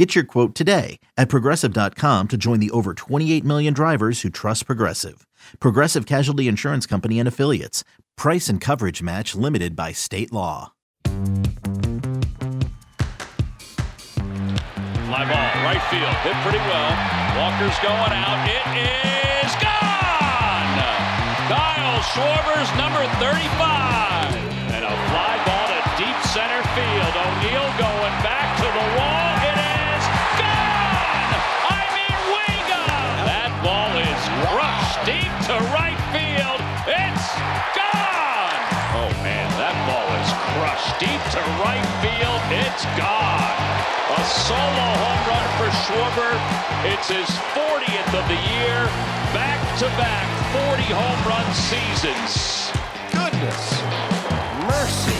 Get your quote today at progressive.com to join the over 28 million drivers who trust Progressive. Progressive Casualty Insurance Company and Affiliates. Price and coverage match limited by state law. Fly ball, right field, hit pretty well. Walker's going out. It is gone! Kyle Schwarber's number 35. And a fly ball to deep center field. O'Neill going deep to right field. It's gone! A solo home run for Schwarber. It's his 40th of the year. Back to back 40 home run seasons. Goodness. Mercy.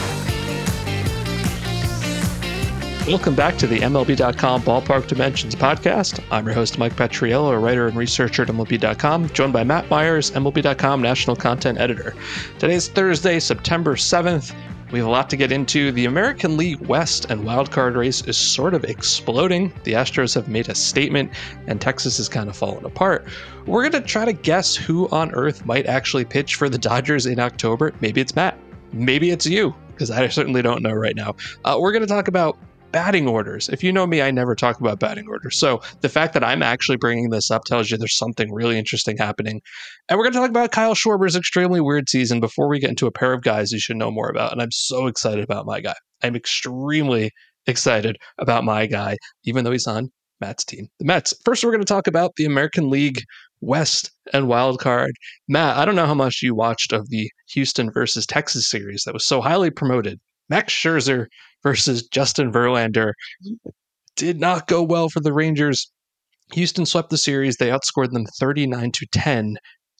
Welcome back to the MLB.com Ballpark Dimensions podcast. I'm your host, Mike Petriello, a writer and researcher at MLB.com, joined by Matt Meyers, MLB.com national content editor. Today's Thursday, September 7th. We have a lot to get into. The American League West and wildcard race is sort of exploding. The Astros have made a statement, and Texas is kind of falling apart. We're going to try to guess who on earth might actually pitch for the Dodgers in October. Maybe it's Matt. Maybe it's you, because I certainly don't know right now. Uh, we're going to talk about batting orders. If you know me, I never talk about batting orders. So the fact that I'm actually bringing this up tells you there's something really interesting happening. And we're going to talk about Kyle Schwarber's extremely weird season before we get into a pair of guys you should know more about. And I'm so excited about my guy. I'm extremely excited about my guy, even though he's on Matt's team, the Mets. First, we're going to talk about the American League West and wild card. Matt, I don't know how much you watched of the Houston versus Texas series that was so highly promoted. Max Scherzer versus Justin Verlander mm-hmm. did not go well for the Rangers. Houston swept the series. They outscored them 39 to 10,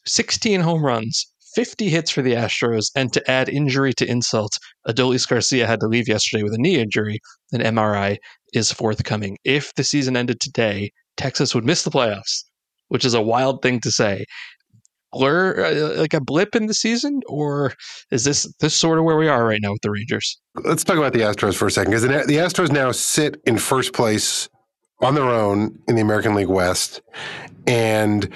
16 home runs, 50 hits for the Astros, and to add injury to insult, Adolis Garcia had to leave yesterday with a knee injury. An MRI is forthcoming. If the season ended today, Texas would miss the playoffs, which is a wild thing to say blur uh, like a blip in the season or is this this sort of where we are right now with the rangers? Let's talk about the astros for a second because the astros now sit in first place on their own in the american league west. And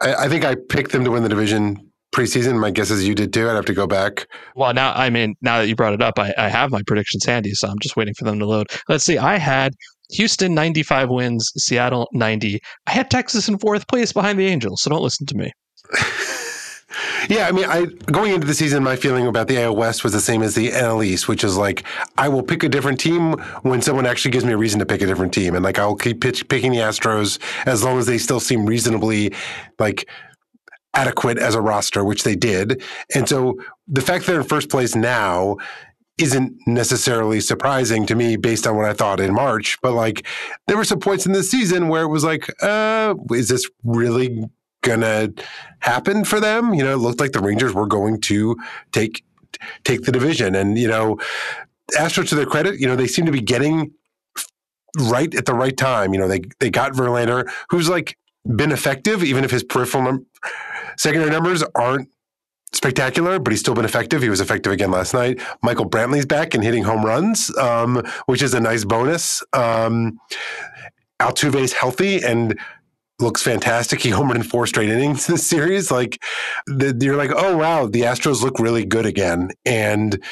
I, I think i picked them to win the division preseason. My guess is you did too. I'd have to go back. Well now i mean now that you brought it up i, I have my predictions handy so i'm just waiting for them to load. Let's see. I had Houston 95 wins, Seattle 90. I had Texas in fourth place behind the Angels, so don't listen to me. yeah, I mean, I going into the season, my feeling about the AL West was the same as the NL East, which is like I will pick a different team when someone actually gives me a reason to pick a different team, and like I'll keep pitch, picking the Astros as long as they still seem reasonably like adequate as a roster, which they did. And so the fact that they're in first place now isn't necessarily surprising to me based on what I thought in March. But like there were some points in the season where it was like, uh, is this really gonna happen for them? You know, it looked like the Rangers were going to take take the division. And, you know, Astros to their credit, you know, they seem to be getting right at the right time. You know, they they got Verlander, who's like been effective, even if his peripheral num- secondary numbers aren't spectacular, but he's still been effective. He was effective again last night. Michael Brantley's back and hitting home runs, um, which is a nice bonus. Um, Altuve's healthy and looks fantastic. He homered in four straight innings this series. Like the, you're like, oh wow, the Astros look really good again. And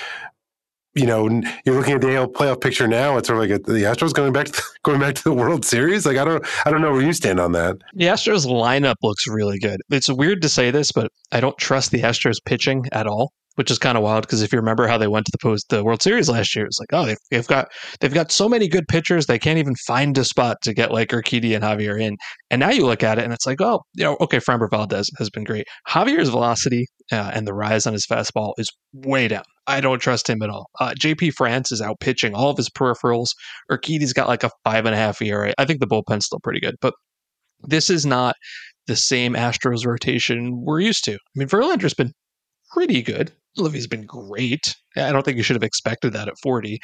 you know, you're looking at the AL playoff picture now. It's sort of like the Astros going back to, going back to the World Series. Like I don't I don't know where you stand on that. The Astros lineup looks really good. It's weird to say this, but I don't trust the Astros pitching at all which is kind of wild because if you remember how they went to the post the World Series last year, it's like oh they've, they've, got they've got so many good pitchers they can't even find a spot to get like Urquidy and Javier in. And now you look at it and it's like oh you know okay Framber Valdez has been great. Javier's velocity uh, and the rise on his fastball is way down. I don't trust him at all. Uh, JP France is out pitching all of his peripherals. Urquidy's got like a five and a half ERA. I think the bullpen's still pretty good, but this is not the same Astros rotation we're used to. I mean, Verlander's been pretty good. Livy's been great. I don't think you should have expected that at 40.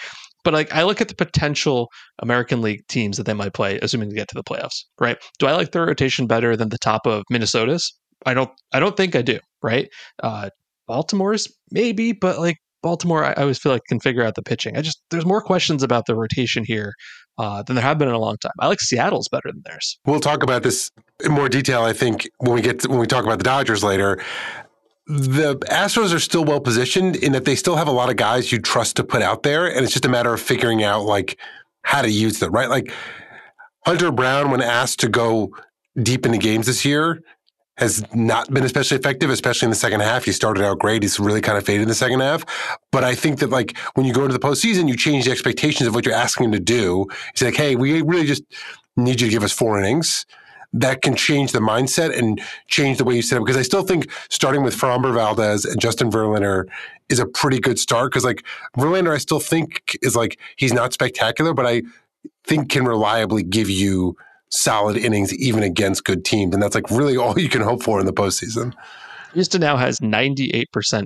But like I look at the potential American League teams that they might play, assuming they get to the playoffs, right? Do I like their rotation better than the top of Minnesota's? I don't I don't think I do, right? Uh Baltimore's maybe, but like Baltimore, I, I always feel like can figure out the pitching. I just there's more questions about the rotation here uh, than there have been in a long time. I like Seattle's better than theirs. We'll talk about this in more detail. I think when we get to, when we talk about the Dodgers later. The Astros are still well positioned in that they still have a lot of guys you trust to put out there, and it's just a matter of figuring out like how to use them, right? Like Hunter Brown, when asked to go deep into games this year, has not been especially effective, especially in the second half. He started out great. He's really kind of faded in the second half. But I think that like when you go into the postseason, you change the expectations of what you're asking him to do. He's like, hey, we really just need you to give us four innings. That can change the mindset and change the way you set up. Because I still think starting with Framber Valdez and Justin Verlander is a pretty good start. Because like Verlander, I still think is like he's not spectacular, but I think can reliably give you solid innings even against good teams. And that's like really all you can hope for in the postseason. Houston now has 98%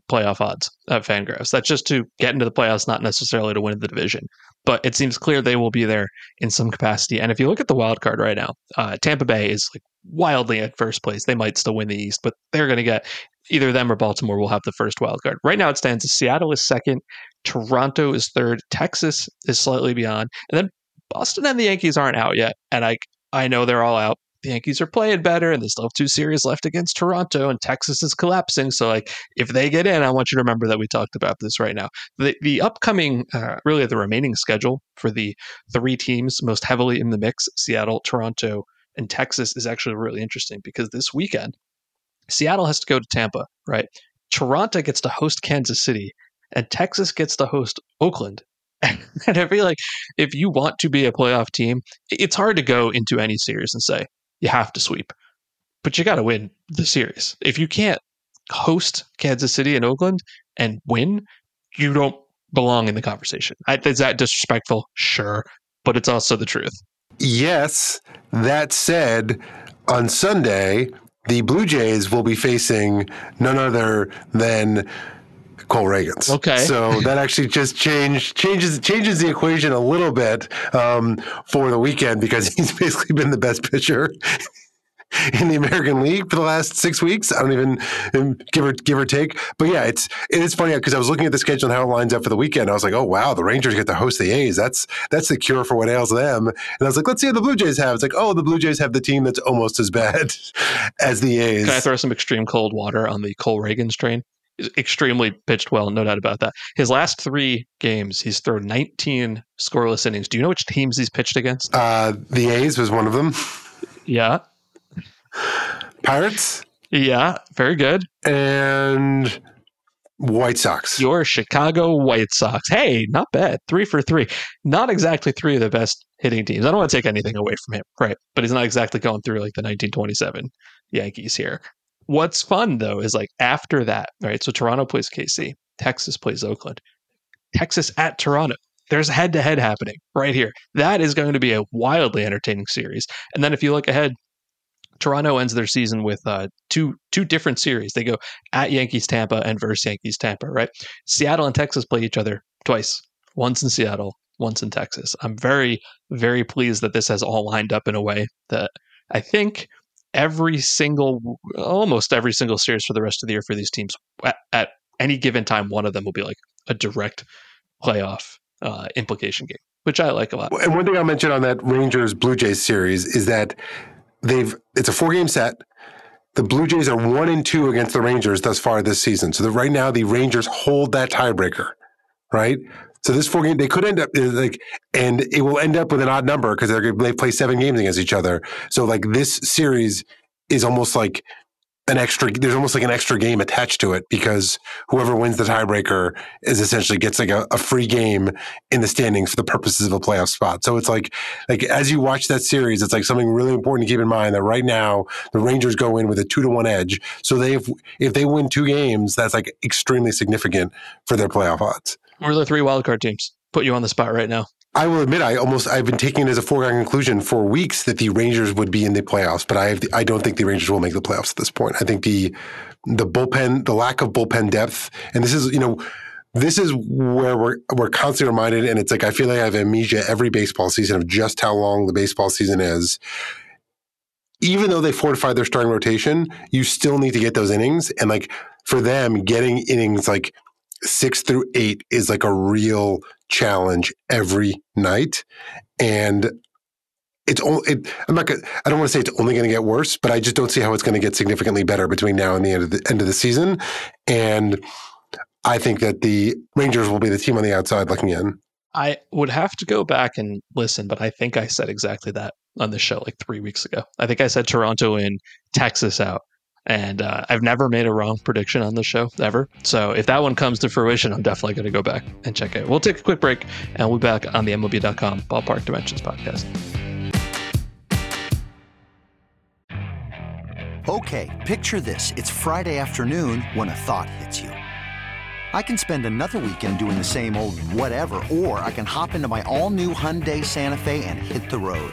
playoff odds at Fangraphs. That's just to get into the playoffs, not necessarily to win the division. But it seems clear they will be there in some capacity. And if you look at the wild card right now, uh, Tampa Bay is like wildly at first place. They might still win the East, but they're going to get either them or Baltimore will have the first wild card. Right now it stands as Seattle is second, Toronto is third, Texas is slightly beyond, and then Boston and the Yankees aren't out yet. And I I know they're all out. The Yankees are playing better and they still have two series left against Toronto and Texas is collapsing. So like if they get in, I want you to remember that we talked about this right now. The the upcoming uh, really the remaining schedule for the three teams most heavily in the mix, Seattle, Toronto, and Texas is actually really interesting because this weekend Seattle has to go to Tampa, right? Toronto gets to host Kansas City and Texas gets to host Oakland and I feel like if you want to be a playoff team, it's hard to go into any series and say you have to sweep, but you got to win the series. If you can't host Kansas City and Oakland and win, you don't belong in the conversation. Is that disrespectful? Sure, but it's also the truth. Yes. That said, on Sunday, the Blue Jays will be facing none other than Cole Ragans. Okay. So that actually just change changes changes the equation a little bit um, for the weekend because he's basically been the best pitcher in the American League for the last six weeks. I don't even um, give or give or take. But yeah, it's it is funny because I was looking at the schedule and how it lines up for the weekend. I was like, oh wow, the Rangers get to host the A's. That's that's the cure for what ails them. And I was like, let's see what the Blue Jays have. It's like, oh, the Blue Jays have the team that's almost as bad as the A's. Can I throw some extreme cold water on the Cole Ragans train? Extremely pitched well, no doubt about that. His last three games, he's thrown 19 scoreless innings. Do you know which teams he's pitched against? Uh, the A's was one of them. Yeah. Pirates. Yeah, very good. And White Sox. Your Chicago White Sox. Hey, not bad. Three for three. Not exactly three of the best hitting teams. I don't want to take anything away from him, right? But he's not exactly going through like the 1927 Yankees here what's fun though is like after that, right? So Toronto plays KC, Texas plays Oakland, Texas at Toronto. There's head to head happening right here. That is going to be a wildly entertaining series. And then if you look ahead, Toronto ends their season with uh, two two different series. They go at Yankees Tampa and versus Yankees Tampa, right? Seattle and Texas play each other twice. Once in Seattle, once in Texas. I'm very very pleased that this has all lined up in a way that I think every single, almost every single series for the rest of the year for these teams. At, at any given time, one of them will be like a direct playoff uh, implication game, which I like a lot. And one thing I'll mention on that Rangers Blue Jays series is that they've it's a four game set. The Blue Jays are one and two against the Rangers thus far this season. So that right now the Rangers hold that tiebreaker, right? So this four game, they could end up uh, like, and it will end up with an odd number because they're they play seven games against each other. So like this series is almost like an extra. There's almost like an extra game attached to it because whoever wins the tiebreaker is essentially gets like a, a free game in the standings for the purposes of a playoff spot. So it's like like as you watch that series, it's like something really important to keep in mind that right now the Rangers go in with a two to one edge. So they if if they win two games, that's like extremely significant for their playoff odds. We're the three wildcard teams. Put you on the spot right now. I will admit, I almost I've been taking it as a foregone conclusion for weeks that the Rangers would be in the playoffs, but I I don't think the Rangers will make the playoffs at this point. I think the the bullpen, the lack of bullpen depth, and this is you know this is where we're we're constantly reminded, and it's like I feel like I have amnesia every baseball season of just how long the baseball season is. Even though they fortified their starting rotation, you still need to get those innings, and like for them, getting innings like six through eight is like a real challenge every night. And it's only, it, I'm not gonna, I don't want to say it's only going to get worse, but I just don't see how it's going to get significantly better between now and the end of the end of the season. And I think that the Rangers will be the team on the outside looking in. I would have to go back and listen, but I think I said exactly that on the show like three weeks ago. I think I said Toronto in, Texas out. And uh, I've never made a wrong prediction on the show ever. So if that one comes to fruition, I'm definitely going to go back and check it. We'll take a quick break and we'll be back on the MLB.com Ballpark Dimensions podcast. Okay, picture this. It's Friday afternoon when a thought hits you. I can spend another weekend doing the same old whatever, or I can hop into my all new Hyundai Santa Fe and hit the road.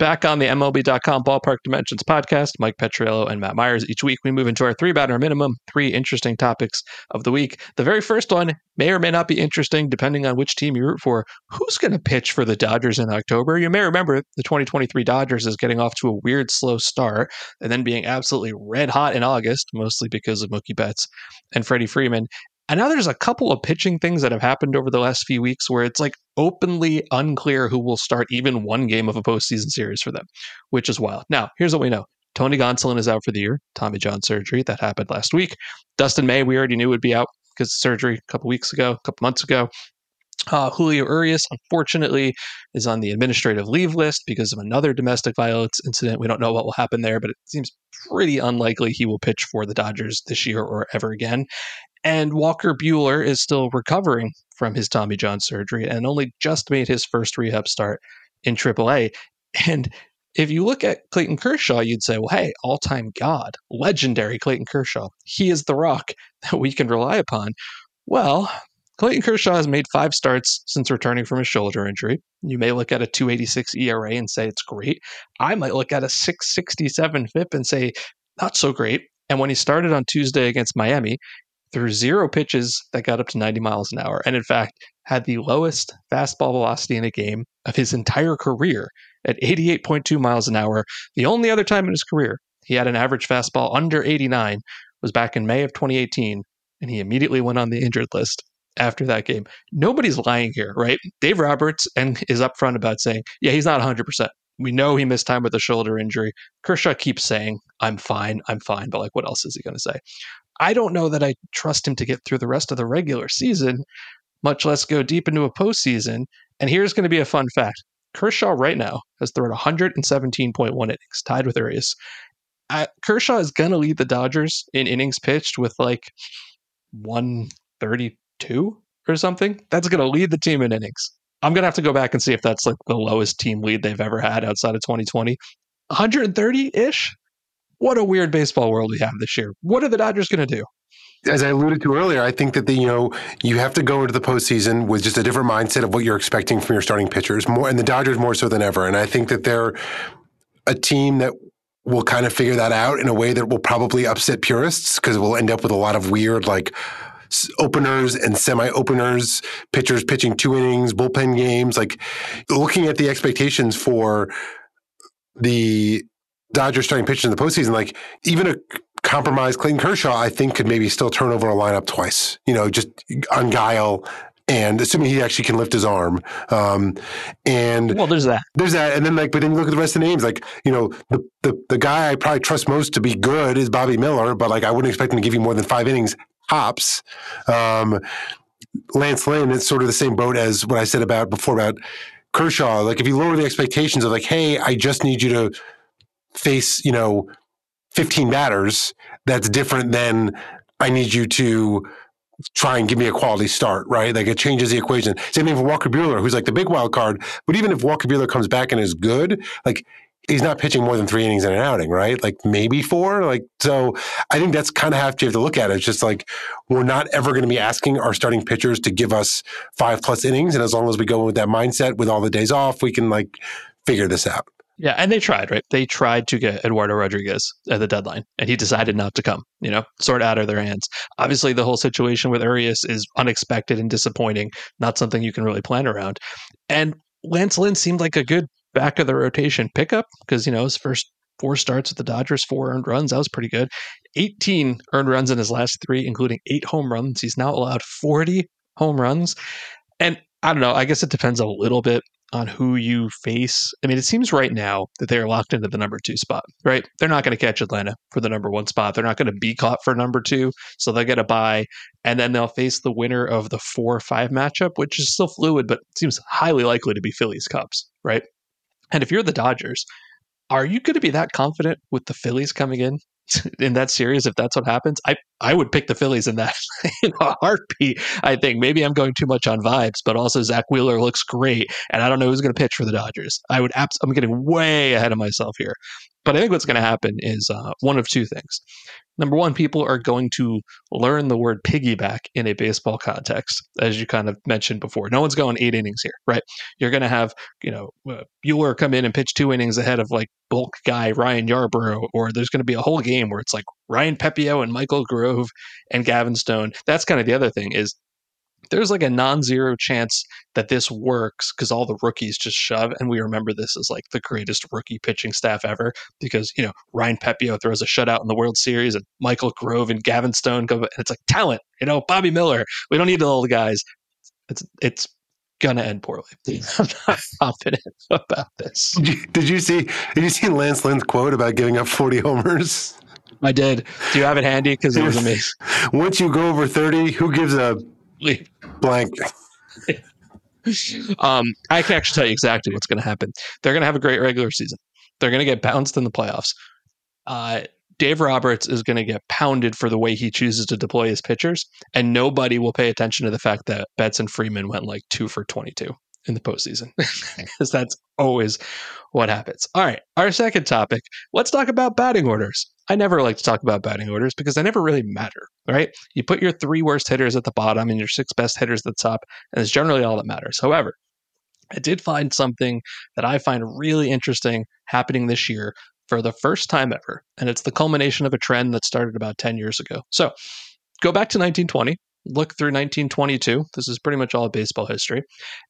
Back on the MLB.com Ballpark Dimensions podcast, Mike Petriello and Matt Meyers. Each week we move into our three batter minimum, three interesting topics of the week. The very first one may or may not be interesting depending on which team you root for. Who's going to pitch for the Dodgers in October? You may remember the 2023 Dodgers is getting off to a weird slow start and then being absolutely red hot in August, mostly because of Mookie Betts and Freddie Freeman. And now there's a couple of pitching things that have happened over the last few weeks where it's like openly unclear who will start even one game of a postseason series for them, which is wild. Now, here's what we know. Tony Gonsolin is out for the year, Tommy John surgery. That happened last week. Dustin May, we already knew would be out because surgery a couple weeks ago, a couple months ago. Uh, Julio Urias, unfortunately, is on the administrative leave list because of another domestic violence incident. We don't know what will happen there, but it seems pretty unlikely he will pitch for the Dodgers this year or ever again. And Walker Buehler is still recovering from his Tommy John surgery and only just made his first rehab start in AAA. And if you look at Clayton Kershaw, you'd say, well, hey, all time God, legendary Clayton Kershaw. He is the rock that we can rely upon. Well, Clayton Kershaw has made five starts since returning from his shoulder injury. You may look at a 286 ERA and say it's great. I might look at a 667 FIP and say not so great. And when he started on Tuesday against Miami, threw zero pitches that got up to 90 miles an hour, and in fact, had the lowest fastball velocity in a game of his entire career at 88.2 miles an hour. The only other time in his career he had an average fastball under 89 was back in May of 2018, and he immediately went on the injured list after that game. Nobody's lying here, right? Dave Roberts and is upfront about saying, yeah, he's not 100%. We know he missed time with a shoulder injury. Kershaw keeps saying, I'm fine, I'm fine, but like, what else is he going to say? I don't know that I trust him to get through the rest of the regular season, much less go deep into a postseason. And here's going to be a fun fact Kershaw right now has thrown 117.1 innings, tied with Urias. Uh, Kershaw is going to lead the Dodgers in innings pitched with like 132 or something. That's going to lead the team in innings. I'm going to have to go back and see if that's like the lowest team lead they've ever had outside of 2020. 130 ish? what a weird baseball world we have this year. What are the Dodgers going to do? As I alluded to earlier, I think that the you know you have to go into the postseason with just a different mindset of what you're expecting from your starting pitchers, more and the Dodgers more so than ever. And I think that they're a team that will kind of figure that out in a way that will probably upset purists because we'll end up with a lot of weird like openers and semi-openers, pitchers pitching two innings, bullpen games. Like looking at the expectations for the Dodgers starting pitchers in the postseason, like even a compromised Clayton Kershaw, I think could maybe still turn over a lineup twice. You know, just on guile and assuming he actually can lift his arm. Um, and well, there's that. There's that, and then like, but then you look at the rest of the names. Like, you know, the the the guy I probably trust most to be good is Bobby Miller, but like I wouldn't expect him to give you more than five innings tops. Um, Lance Lynn, it's sort of the same boat as what I said about before about Kershaw. Like if you lower the expectations of like, hey, I just need you to face, you know, 15 batters, that's different than I need you to try and give me a quality start, right? Like it changes the equation. Same thing for Walker Buehler, who's like the big wild card. But even if Walker Buehler comes back and is good, like he's not pitching more than three innings in an outing, right? Like maybe four. Like so, I think that's kind of how you have to look at it. It's just like we're not ever going to be asking our starting pitchers to give us five plus innings, and as long as we go with that mindset with all the days off, we can like figure this out. Yeah, and they tried, right? They tried to get Eduardo Rodriguez at the deadline, and he decided not to come, you know, sort out of their hands. Obviously, the whole situation with Urias is unexpected and disappointing, not something you can really plan around. And Lance Lynn seemed like a good back of the rotation pickup because, you know, his first four starts with the Dodgers, four earned runs. That was pretty good. 18 earned runs in his last three, including eight home runs. He's now allowed 40 home runs. And I don't know, I guess it depends a little bit on who you face. I mean, it seems right now that they're locked into the number two spot, right? They're not going to catch Atlanta for the number one spot. They're not going to be caught for number two. So they'll get a bye. And then they'll face the winner of the four five matchup, which is still fluid, but seems highly likely to be Phillies Cubs, right? And if you're the Dodgers, are you going to be that confident with the Phillies coming in in that series, if that's what happens, I, I would pick the Phillies in that in a heartbeat. I think maybe I'm going too much on vibes, but also Zack Wheeler looks great, and I don't know who's going to pitch for the Dodgers. I would abs- I'm getting way ahead of myself here, but I think what's going to happen is uh, one of two things. Number one, people are going to learn the word piggyback in a baseball context, as you kind of mentioned before. No one's going eight innings here, right? You're going to have, you know, uh, Buehler come in and pitch two innings ahead of like bulk guy Ryan Yarbrough, or there's going to be a whole game where it's like Ryan Pepiot and Michael Grove and Gavin Stone. That's kind of the other thing is there's like a non-zero chance that this works because all the rookies just shove and we remember this as like the greatest rookie pitching staff ever because you know ryan Pepiot throws a shutout in the world series and michael grove and gavin stone go and it's like talent you know bobby miller we don't need all the guys it's it's gonna end poorly i'm not confident about this did you, did you see did you see lance lynn's quote about giving up 40 homers I did. Do you have it handy? Because it was amazing. Once you go over 30, who gives a blank. um, I can actually tell you exactly what's going to happen. They're going to have a great regular season. They're going to get bounced in the playoffs. Uh, Dave Roberts is going to get pounded for the way he chooses to deploy his pitchers, and nobody will pay attention to the fact that Betts and Freeman went like two for 22 in the postseason because that's always what happens. All right, our second topic. Let's talk about batting orders. I never like to talk about batting orders because they never really matter, right? You put your three worst hitters at the bottom and your six best hitters at the top, and it's generally all that matters. However, I did find something that I find really interesting happening this year for the first time ever, and it's the culmination of a trend that started about 10 years ago. So, go back to 1920, look through 1922. This is pretty much all baseball history,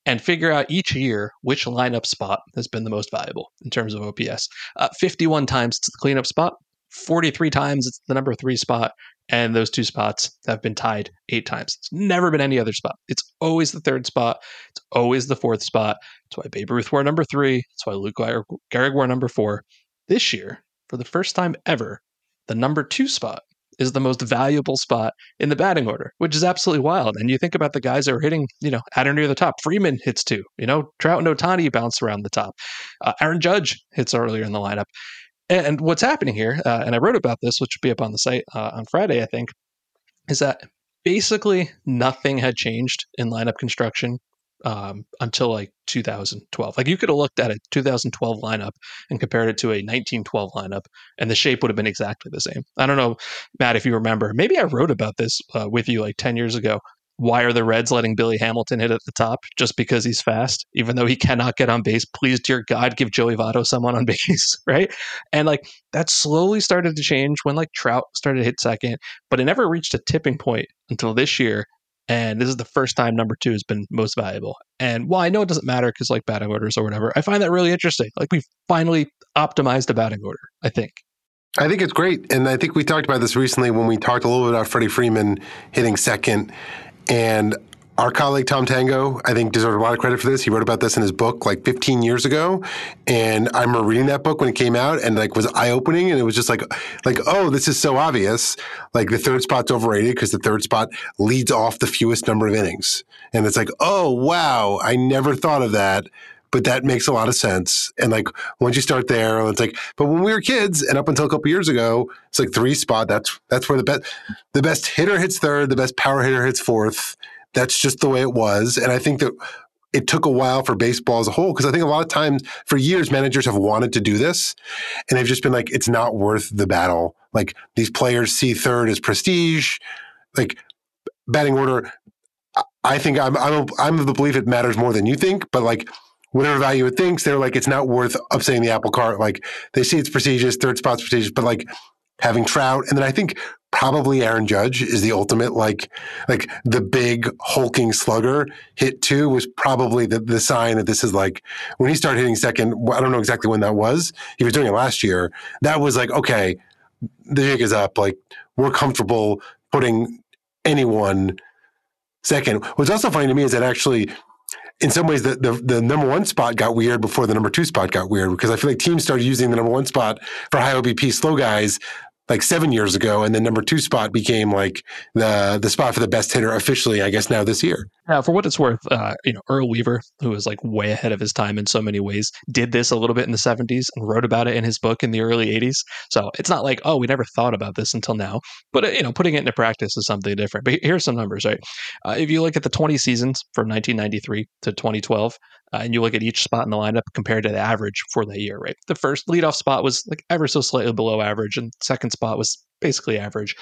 and figure out each year which lineup spot has been the most valuable in terms of OPS. Uh, 51 times it's the cleanup spot, 43 times it's the number three spot, and those two spots have been tied eight times. It's never been any other spot. It's always the third spot. It's always the fourth spot. That's why Babe Ruth wore number three. That's why Lou Gehrig wore number four. This year, for the first time ever, the number two spot is the most valuable spot in the batting order, which is absolutely wild. And you think about the guys that are hitting, you know, at or near the top. Freeman hits two. You know, Trout and Ohtani bounce around the top. Uh, Aaron Judge hits earlier in the lineup. And, and what's happening here, uh, and I wrote about this, which will be up on the site uh, on Friday, I think, is that basically nothing had changed in lineup construction um, until like 2012. Like you could have looked at a 2012 lineup and compared it to a 1912 lineup, and the shape would have been exactly the same. I don't know, Matt, if you remember. Maybe I wrote about this uh, with you like 10 years ago. Why are the Reds letting Billy Hamilton hit at the top just because he's fast, even though he cannot get on base? Please, dear God, give Joey Votto someone on base, right? And like that slowly started to change when like Trout started to hit second, but it never reached a tipping point until this year and this is the first time number two has been most valuable. And while I know it doesn't matter because like batting orders or whatever, I find that really interesting. Like we've finally optimized a batting order, I think. I think it's great. And I think we talked about this recently when we talked a little bit about Freddie Freeman hitting second. And our colleague Tom Tango, I think, deserves a lot of credit for this. He wrote about this in his book like 15 years ago, and I remember reading that book when it came out, and like was eye opening, and it was just like, like oh, this is so obvious. Like the third spot's overrated because the third spot leads off the fewest number of innings, and it's like, oh wow, I never thought of that but that makes a lot of sense. And like once you start there, it's like, but when we were kids and up until a couple years ago, it's like three spot. That's that's where the best the best hitter hits third, the best power hitter hits fourth. That's just the way it was. And I think that it took a while for baseball as a whole because I think a lot of times for years managers have wanted to do this and they've just been like, it's not worth the battle. Like these players see third as prestige, like batting order. I think I'm I'm I'm of the belief it matters more than you think, but like whatever value it thinks, they're like, it's not worth upsetting the apple cart. Like they see it's prestigious, third spot's prestigious, but like having Trout, and then I think probably Aaron Judge is the ultimate like like the big hulking slugger. Hit two was probably the, the sign that this is like when he started hitting second. I don't know exactly when that was. He was doing it last year. That was like okay, the jig is up. Like we're comfortable putting anyone second. What's also funny to me is that actually in some ways the, the, the number one spot got weird before the number two spot got weird because I feel like teams started using the number one spot for high OBP slow guys like seven years ago, and the number two spot became like the the spot for the best hitter officially, I guess now this year. Yeah, for what it's worth, uh, you know Earl Weaver, who was like way ahead of his time in so many ways, did this a little bit in the '70s and wrote about it in his book in the early '80s. So it's not like oh we never thought about this until now, but uh, you know putting it into practice is something different. But here's some numbers, right? Uh, if you look at the 20 seasons from 1993 to 2012, uh, and you look at each spot in the lineup compared to the average for that year, right? The first leadoff spot was like ever so slightly below average, and second spot was basically average.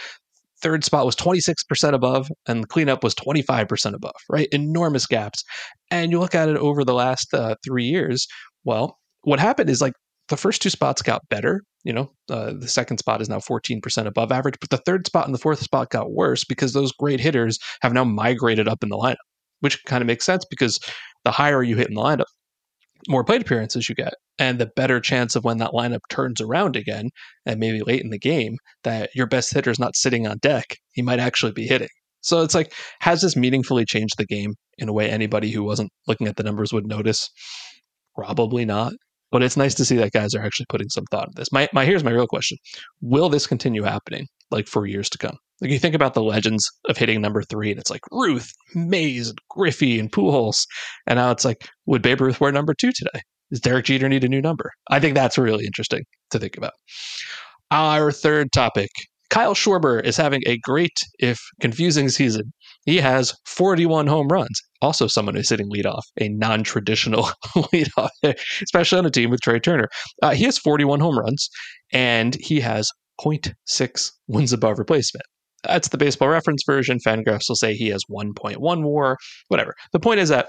Third spot was 26% above, and the cleanup was 25% above, right? Enormous gaps. And you look at it over the last uh, three years, well, what happened is like the first two spots got better. You know, uh, the second spot is now 14% above average, but the third spot and the fourth spot got worse because those great hitters have now migrated up in the lineup, which kind of makes sense because the higher you hit in the lineup, more plate appearances you get, and the better chance of when that lineup turns around again, and maybe late in the game, that your best hitter is not sitting on deck. He might actually be hitting. So it's like, has this meaningfully changed the game in a way anybody who wasn't looking at the numbers would notice? Probably not. But it's nice to see that guys are actually putting some thought into this. My, my here's my real question: Will this continue happening like for years to come? Like you think about the legends of hitting number three, and it's like Ruth, Mays, Griffey, and Pujols, and now it's like, would Babe Ruth wear number two today? Does Derek Jeter need a new number? I think that's really interesting to think about. Our third topic: Kyle Schwarber is having a great, if confusing, season. He has 41 home runs. Also, someone who's hitting leadoff, a non-traditional leadoff, especially on a team with Trea Turner. Uh, he has 41 home runs, and he has 0.6 wins above replacement. That's the baseball reference version. Fangraphs will say he has 1.1 war, whatever. The point is that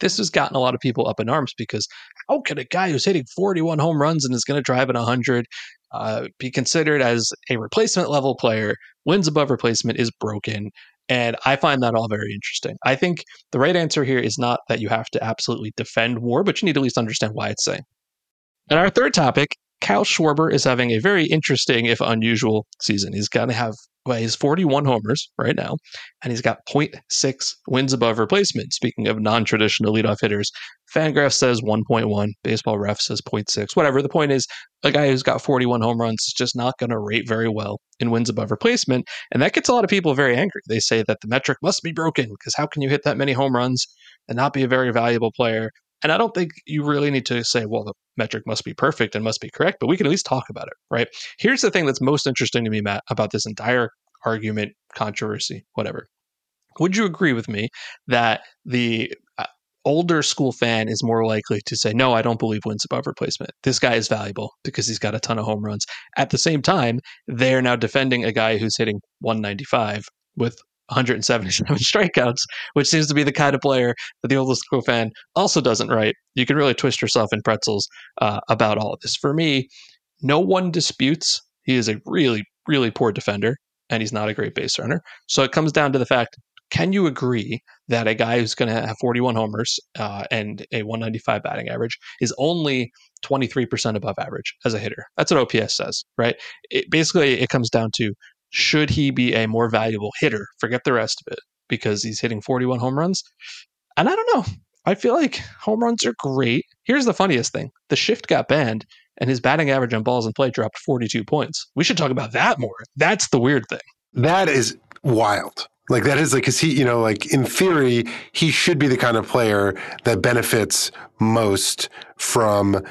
this has gotten a lot of people up in arms because how can a guy who's hitting 41 home runs and is going to drive in 100 uh, be considered as a replacement level player? Wins above replacement is broken. And I find that all very interesting. I think the right answer here is not that you have to absolutely defend war, but you need to at least understand why it's saying. And our third topic Kyle Schwarber is having a very interesting, if unusual, season. He's going to have well, he's 41 homers right now, and he's got 0.6 wins above replacement. Speaking of non traditional leadoff hitters, Fangraph says 1.1, Baseball Ref says 0.6, whatever. The point is, a guy who's got 41 home runs is just not going to rate very well in wins above replacement. And that gets a lot of people very angry. They say that the metric must be broken because how can you hit that many home runs and not be a very valuable player? And I don't think you really need to say, well, the metric must be perfect and must be correct, but we can at least talk about it, right? Here's the thing that's most interesting to me, Matt, about this entire argument, controversy, whatever. Would you agree with me that the uh, older school fan is more likely to say, no, I don't believe wins above replacement. This guy is valuable because he's got a ton of home runs. At the same time, they're now defending a guy who's hitting 195 with 177 strikeouts, which seems to be the kind of player that the oldest school fan also doesn't write. You can really twist yourself in pretzels uh, about all of this. For me, no one disputes he is a really, really poor defender, and he's not a great base runner. So it comes down to the fact can you agree that a guy who's going to have 41 homers uh, and a 195 batting average is only 23% above average as a hitter? That's what OPS says, right? It, basically, it comes down to should he be a more valuable hitter? Forget the rest of it. because he's hitting 41 home runs. And I don't know. I feel like home runs are great. Here's the funniest thing the shift got banned, and his batting average on balls in play dropped 42 points. We should talk about that more. That's the weird thing. That is wild. Like that is like, cause he, you know, like in theory, he should be the kind of player that benefits most from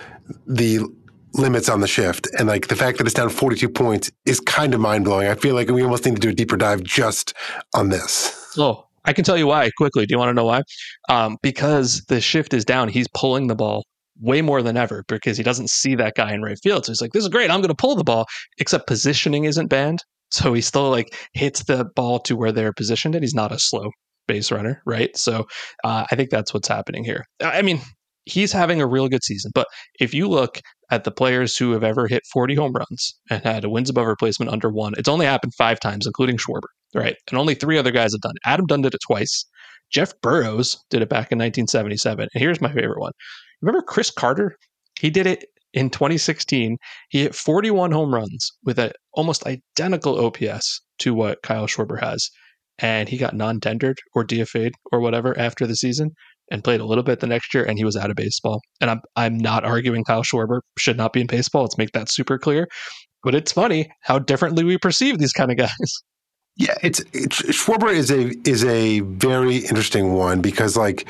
the limits on the shift. And like the fact that it's down 42 points is kind of mind blowing. I feel like we almost need to do a deeper dive just on this. Oh, I can tell you why quickly. Do you want to know why? Um, because the shift is down. He's pulling the ball way more than ever because he doesn't see that guy in right field. So he's like, this is great. I'm going to pull the ball, except positioning isn't banned. So he still like hits the ball to where they're positioned and he's not a slow base runner, right? So uh, I think that's what's happening here. I mean, he's having a real good season, but if you look at the players who have ever hit 40 home runs and had a wins above replacement under one, it's only happened five times, including Schwarber, right? And only three other guys have done it. Adam Dunn did it twice. Jeff Burroughs did it back in 1977. And here's my favorite one. Remember Chris Carter? He did it in 2016, he hit 41 home runs with an almost identical OPS to what Kyle Schwarber has. And he got non tendered or DFA'd or whatever after the season and played a little bit the next year and he was out of baseball. And I'm I'm not arguing Kyle Schwarber should not be in baseball. Let's make that super clear. But it's funny how differently we perceive these kind of guys. Yeah, it's, it's Schwarber is a is a very interesting one because like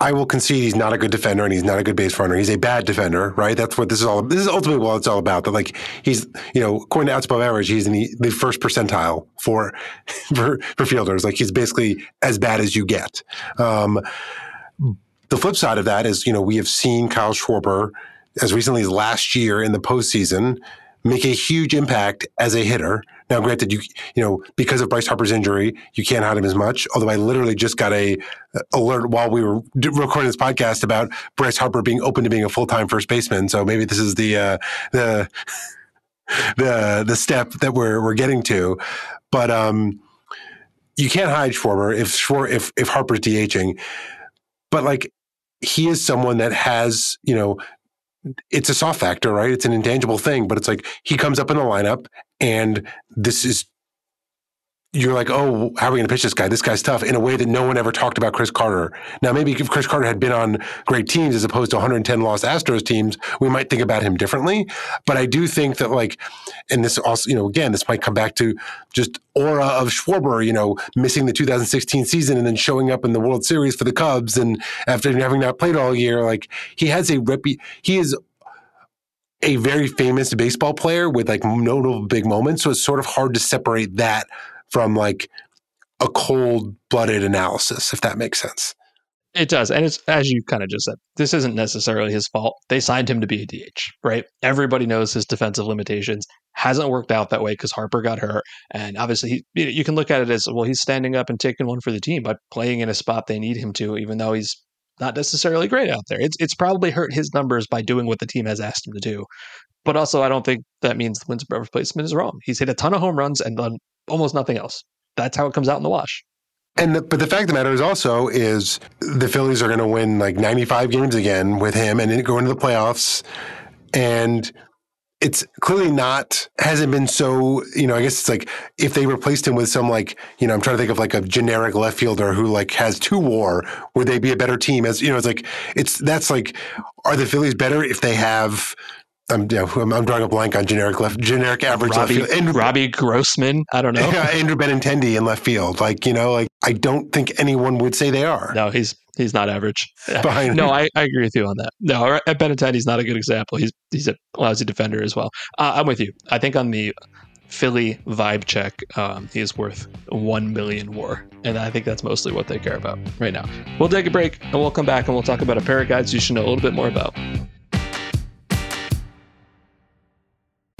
I will concede he's not a good defender and he's not a good base runner. He's a bad defender, right? That's what this is all. This is ultimately what it's all about. That like he's, you know, according to outs above average, he's in the, the first percentile for, for for fielders. Like he's basically as bad as you get. Um, the flip side of that is, you know, we have seen Kyle Schwarber as recently as last year in the postseason make a huge impact as a hitter. Now, granted, you you know because of Bryce Harper's injury, you can't hide him as much. Although I literally just got a, a alert while we were recording this podcast about Bryce Harper being open to being a full time first baseman. So maybe this is the uh, the the the step that we're we're getting to. But um, you can't hide Schwarber if if if Harper's DHing. But like he is someone that has you know it's a soft factor, right? It's an intangible thing, but it's like he comes up in the lineup and this is you're like, oh, how are we going to pitch this guy? This guy's tough in a way that no one ever talked about Chris Carter. Now, maybe if Chris Carter had been on great teams as opposed to 110 lost Astros teams, we might think about him differently. But I do think that, like, and this also, you know, again, this might come back to just aura of Schwarber, you know, missing the 2016 season and then showing up in the World Series for the Cubs. And after having not played all year, like, he has a rep, he is a very famous baseball player with like notable big moments. So it's sort of hard to separate that from like a cold blooded analysis, if that makes sense. It does. And it's as you kind of just said, this isn't necessarily his fault. They signed him to be a DH, right? Everybody knows his defensive limitations. Hasn't worked out that way because Harper got hurt. And obviously, he, you can look at it as well, he's standing up and taking one for the team by playing in a spot they need him to, even though he's not necessarily great out there. It's, it's probably hurt his numbers by doing what the team has asked him to do. But also, I don't think that means the wins above replacement is wrong. He's hit a ton of home runs and done almost nothing else. That's how it comes out in the wash. And the, but the fact of the matter is also is the Phillies are going to win like 95 games again with him and then go into the playoffs. And it's clearly not hasn't been so you know i guess it's like if they replaced him with some like you know i'm trying to think of like a generic left fielder who like has two war would they be a better team as you know it's like it's that's like are the phillies better if they have um, I'm, yeah, I'm, I'm, drawing a blank on generic left, generic average Robbie, left field. Andrew, Robbie Grossman. I don't know. Yeah, Andrew Benintendi in left field. Like you know, like I don't think anyone would say they are. No, he's he's not average. Behind no, I, I agree with you on that. No, Benintendi's not a good example. He's he's a lousy defender as well. Uh, I'm with you. I think on the Philly vibe check, um, he is worth one million war, and I think that's mostly what they care about right now. We'll take a break and we'll come back and we'll talk about a pair of guys you should know a little bit more about.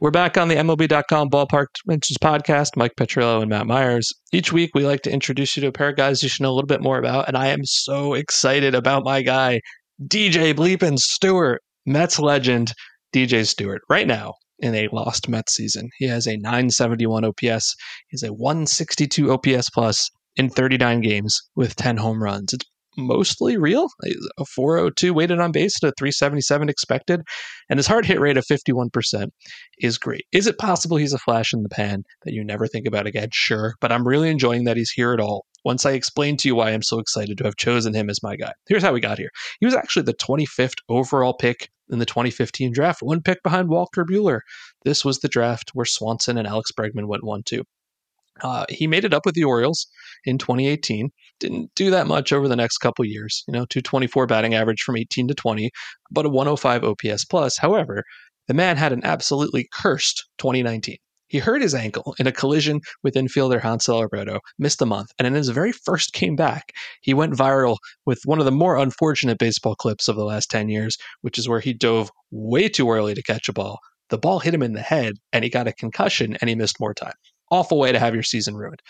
We're back on the MLB.com Ballpark Dimensions podcast. Mike Petriello and Matt Meyers. Each week, we like to introduce you to a pair of guys you should know a little bit more about. And I am so excited about my guy, DJ Bleepin Stewart, Mets legend, DJ Stewart. Right now, in a lost Mets season, he has a 971 OPS. He's a 162 OPS plus in 39 games with 10 home runs. It's mostly real. A 402 weighted on base to 377 expected, and his hard hit rate of 51% is great. Is it possible he's a flash in the pan that you never think about again? Sure, but I'm really enjoying that he's here at all. Once I explain to you why I'm so excited to have chosen him as my guy. Here's how we got here. He was actually the 25th overall pick in the 2015 draft, one pick behind Walker Buehler. This was the draft where Swanson and Alex Bregman went 1 2. Uh, he made it up with the Orioles in 2018. Didn't do that much over the next couple years. You know, 224 batting average from 18 to 20, but a 105 OPS plus. However, the man had an absolutely cursed 2019. He hurt his ankle in a collision with infielder Hanser Alberto, missed a month, and in his very first came back, he went viral with one of the more unfortunate baseball clips of the last 10 years, which is where he dove way too early to catch a ball. The ball hit him in the head, and he got a concussion, and he missed more time awful way to have your season ruined.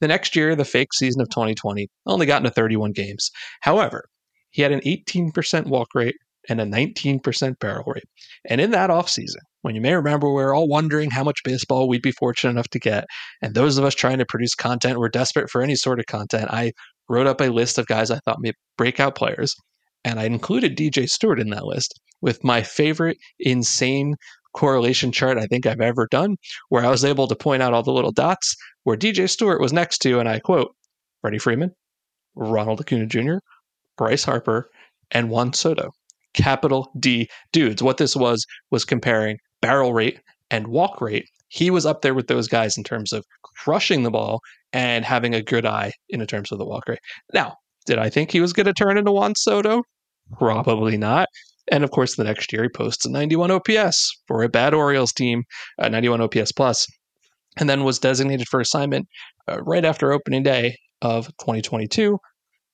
The next year, the fake season of 2020, only got into 31 games. However, he had an 18% walk rate and a 19% barrel rate. And in that offseason, when you may remember, we are all wondering how much baseball we'd be fortunate enough to get. And those of us trying to produce content were desperate for any sort of content. I wrote up a list of guys I thought may breakout players. And I included DJ Stewart in that list with my favorite insane correlation chart I think I've ever done, where I was able to point out all the little dots where DJ Stewart was next to, and I quote, Freddie Freeman, Ronald Acuna Jr., Bryce Harper, and Juan Soto. Capital D dudes. What this was was comparing barrel rate and walk rate. He was up there with those guys in terms of crushing the ball and having a good eye in terms of the walk rate. Now, did I think he was going to turn into Juan Soto? Probably not. And of course, the next year he posts a 91 OPS for a bad Orioles team, a 91 OPS plus, and then was designated for assignment uh, right after opening day of 2022.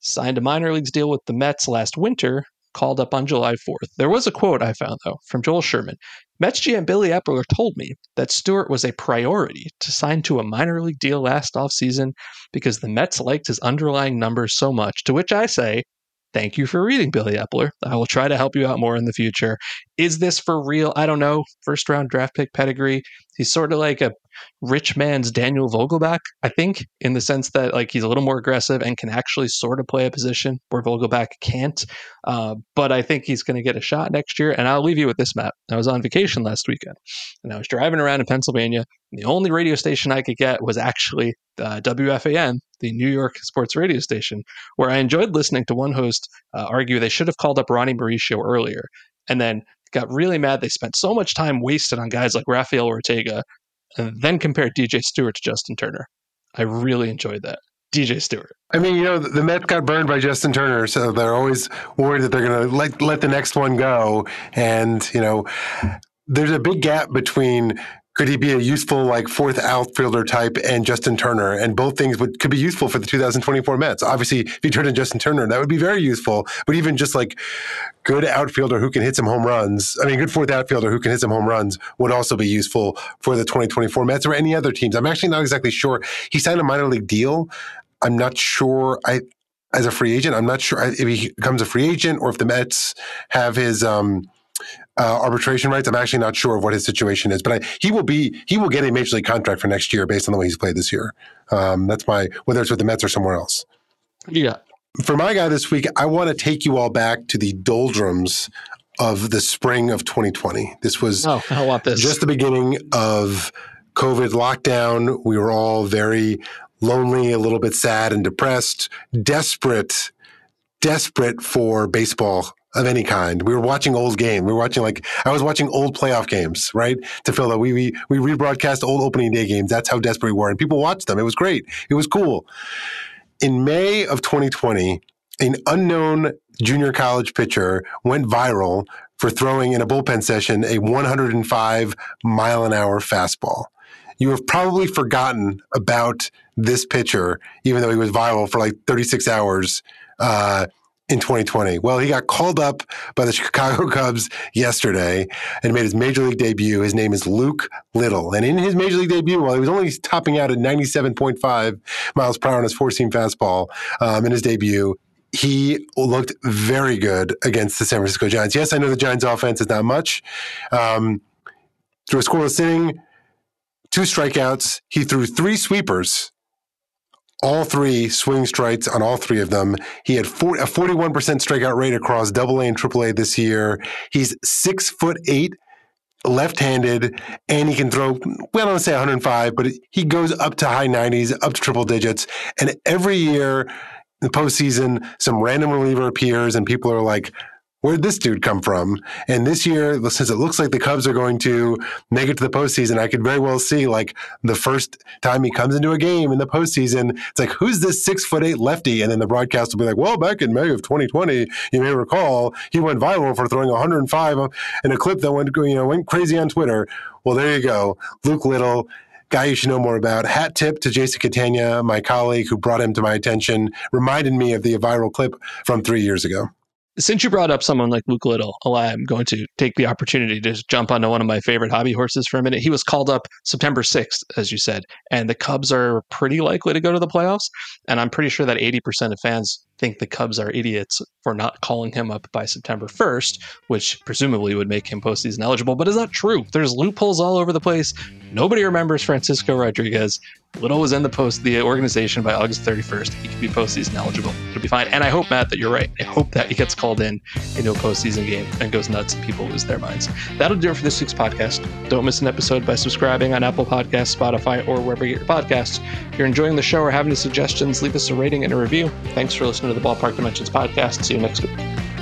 Signed a minor leagues deal with the Mets last winter, called up on July 4th. There was a quote I found, though, from Joel Sherman. Mets GM Billy Eppler told me that Stewart was a priority to sign to a minor league deal last offseason because the Mets liked his underlying numbers so much, to which I say, Thank you for reading, Billy Eppler. I will try to help you out more in the future. Is this for real? I don't know. First round draft pick pedigree. He's sort of like a rich man's Daniel Vogelbach, I think, in the sense that like he's a little more aggressive and can actually sort of play a position where Vogelbach can't. Uh, but I think he's going to get a shot next year. And I'll leave you with this, Matt. I was on vacation last weekend, and I was driving around in Pennsylvania. the only radio station I could get was actually uh, WFAN, the New York sports radio station, where I enjoyed listening to one host uh, argue they should have called up Ronnie Mauricio earlier, and then got really mad they spent so much time wasted on guys like Rafael Ortega and then compared DJ Stewart to Justin Turner. I really enjoyed that. DJ Stewart. I mean, you know, the Mets got burned by Justin Turner, so they're always worried that they're going to let let the next one go. And you know, there's a big gap between could he be a useful like fourth outfielder type and Justin Turner? And both things would could be useful for the 2024 Mets. Obviously, if he turned to Justin Turner, that would be very useful. But even just like good outfielder who can hit some home runs, I mean, good fourth outfielder who can hit some home runs would also be useful for the 2024 Mets or any other teams. I'm actually not exactly sure. He signed a minor league deal. I'm not sure. I as a free agent, I'm not sure if he becomes a free agent or if the Mets have his. Um, uh, arbitration rights. I'm actually not sure of what his situation is, but I, he will be he will get a major league contract for next year based on the way he's played this year. Um, that's my whether it's with the Mets or somewhere else. Yeah. For my guy this week, I want to take you all back to the doldrums of the spring of 2020. This was oh, I want this. just the beginning of COVID lockdown. We were all very lonely, a little bit sad and depressed, desperate, desperate for baseball of any kind. We were watching old game. We were watching like I was watching old playoff games, right? To fill that we we we rebroadcast old opening day games. That's how desperate we were, and people watched them. It was great. It was cool. In May of 2020, an unknown junior college pitcher went viral for throwing in a bullpen session a 105 mile an hour fastball. You have probably forgotten about this pitcher, even though he was viral for like 36 hours. Uh, in 2020? Well, he got called up by the Chicago Cubs yesterday and made his major league debut. His name is Luke Little. And in his major league debut, while he was only topping out at 97.5 miles per hour on his four seam fastball um, in his debut, he looked very good against the San Francisco Giants. Yes, I know the Giants offense is not much. Um, through a scoreless inning, two strikeouts. He threw three sweepers all three swing strikes on all three of them. He had 40, a 41% strikeout rate across double A AA and triple A this year. He's six foot eight, left-handed, and he can throw, well, I don't say 105, but he goes up to high 90s, up to triple digits. And every year in the postseason, some random reliever appears and people are like, where'd this dude come from? And this year, since it looks like the Cubs are going to make it to the postseason, I could very well see like the first time he comes into a game in the postseason, it's like, who's this six foot eight lefty? And then the broadcast will be like, well, back in May of 2020, you may recall he went viral for throwing 105 in a clip that went, you know, went crazy on Twitter. Well, there you go. Luke Little, guy you should know more about. Hat tip to Jason Catania, my colleague who brought him to my attention, reminded me of the viral clip from three years ago since you brought up someone like Luke Little, I'm going to take the opportunity to jump onto one of my favorite hobby horses for a minute. He was called up September 6th, as you said, and the Cubs are pretty likely to go to the playoffs. And I'm pretty sure that 80% of fans think the Cubs are idiots for not calling him up by September 1st, which presumably would make him postseason eligible, but is not true. There's loopholes all over the place. Nobody remembers Francisco Rodriguez. Little was in the post the organization by August 31st. He could be postseason eligible. It'll be fine. And I hope, Matt, that you're right. I hope that he gets called in into a postseason game and goes nuts and people lose their minds. That'll do it for this week's podcast. Don't miss an episode by subscribing on Apple Podcasts, Spotify, or wherever you get your podcasts. If you're enjoying the show or have any suggestions, leave us a rating and a review. Thanks for listening to the Ballpark Dimensions podcast. See you next week.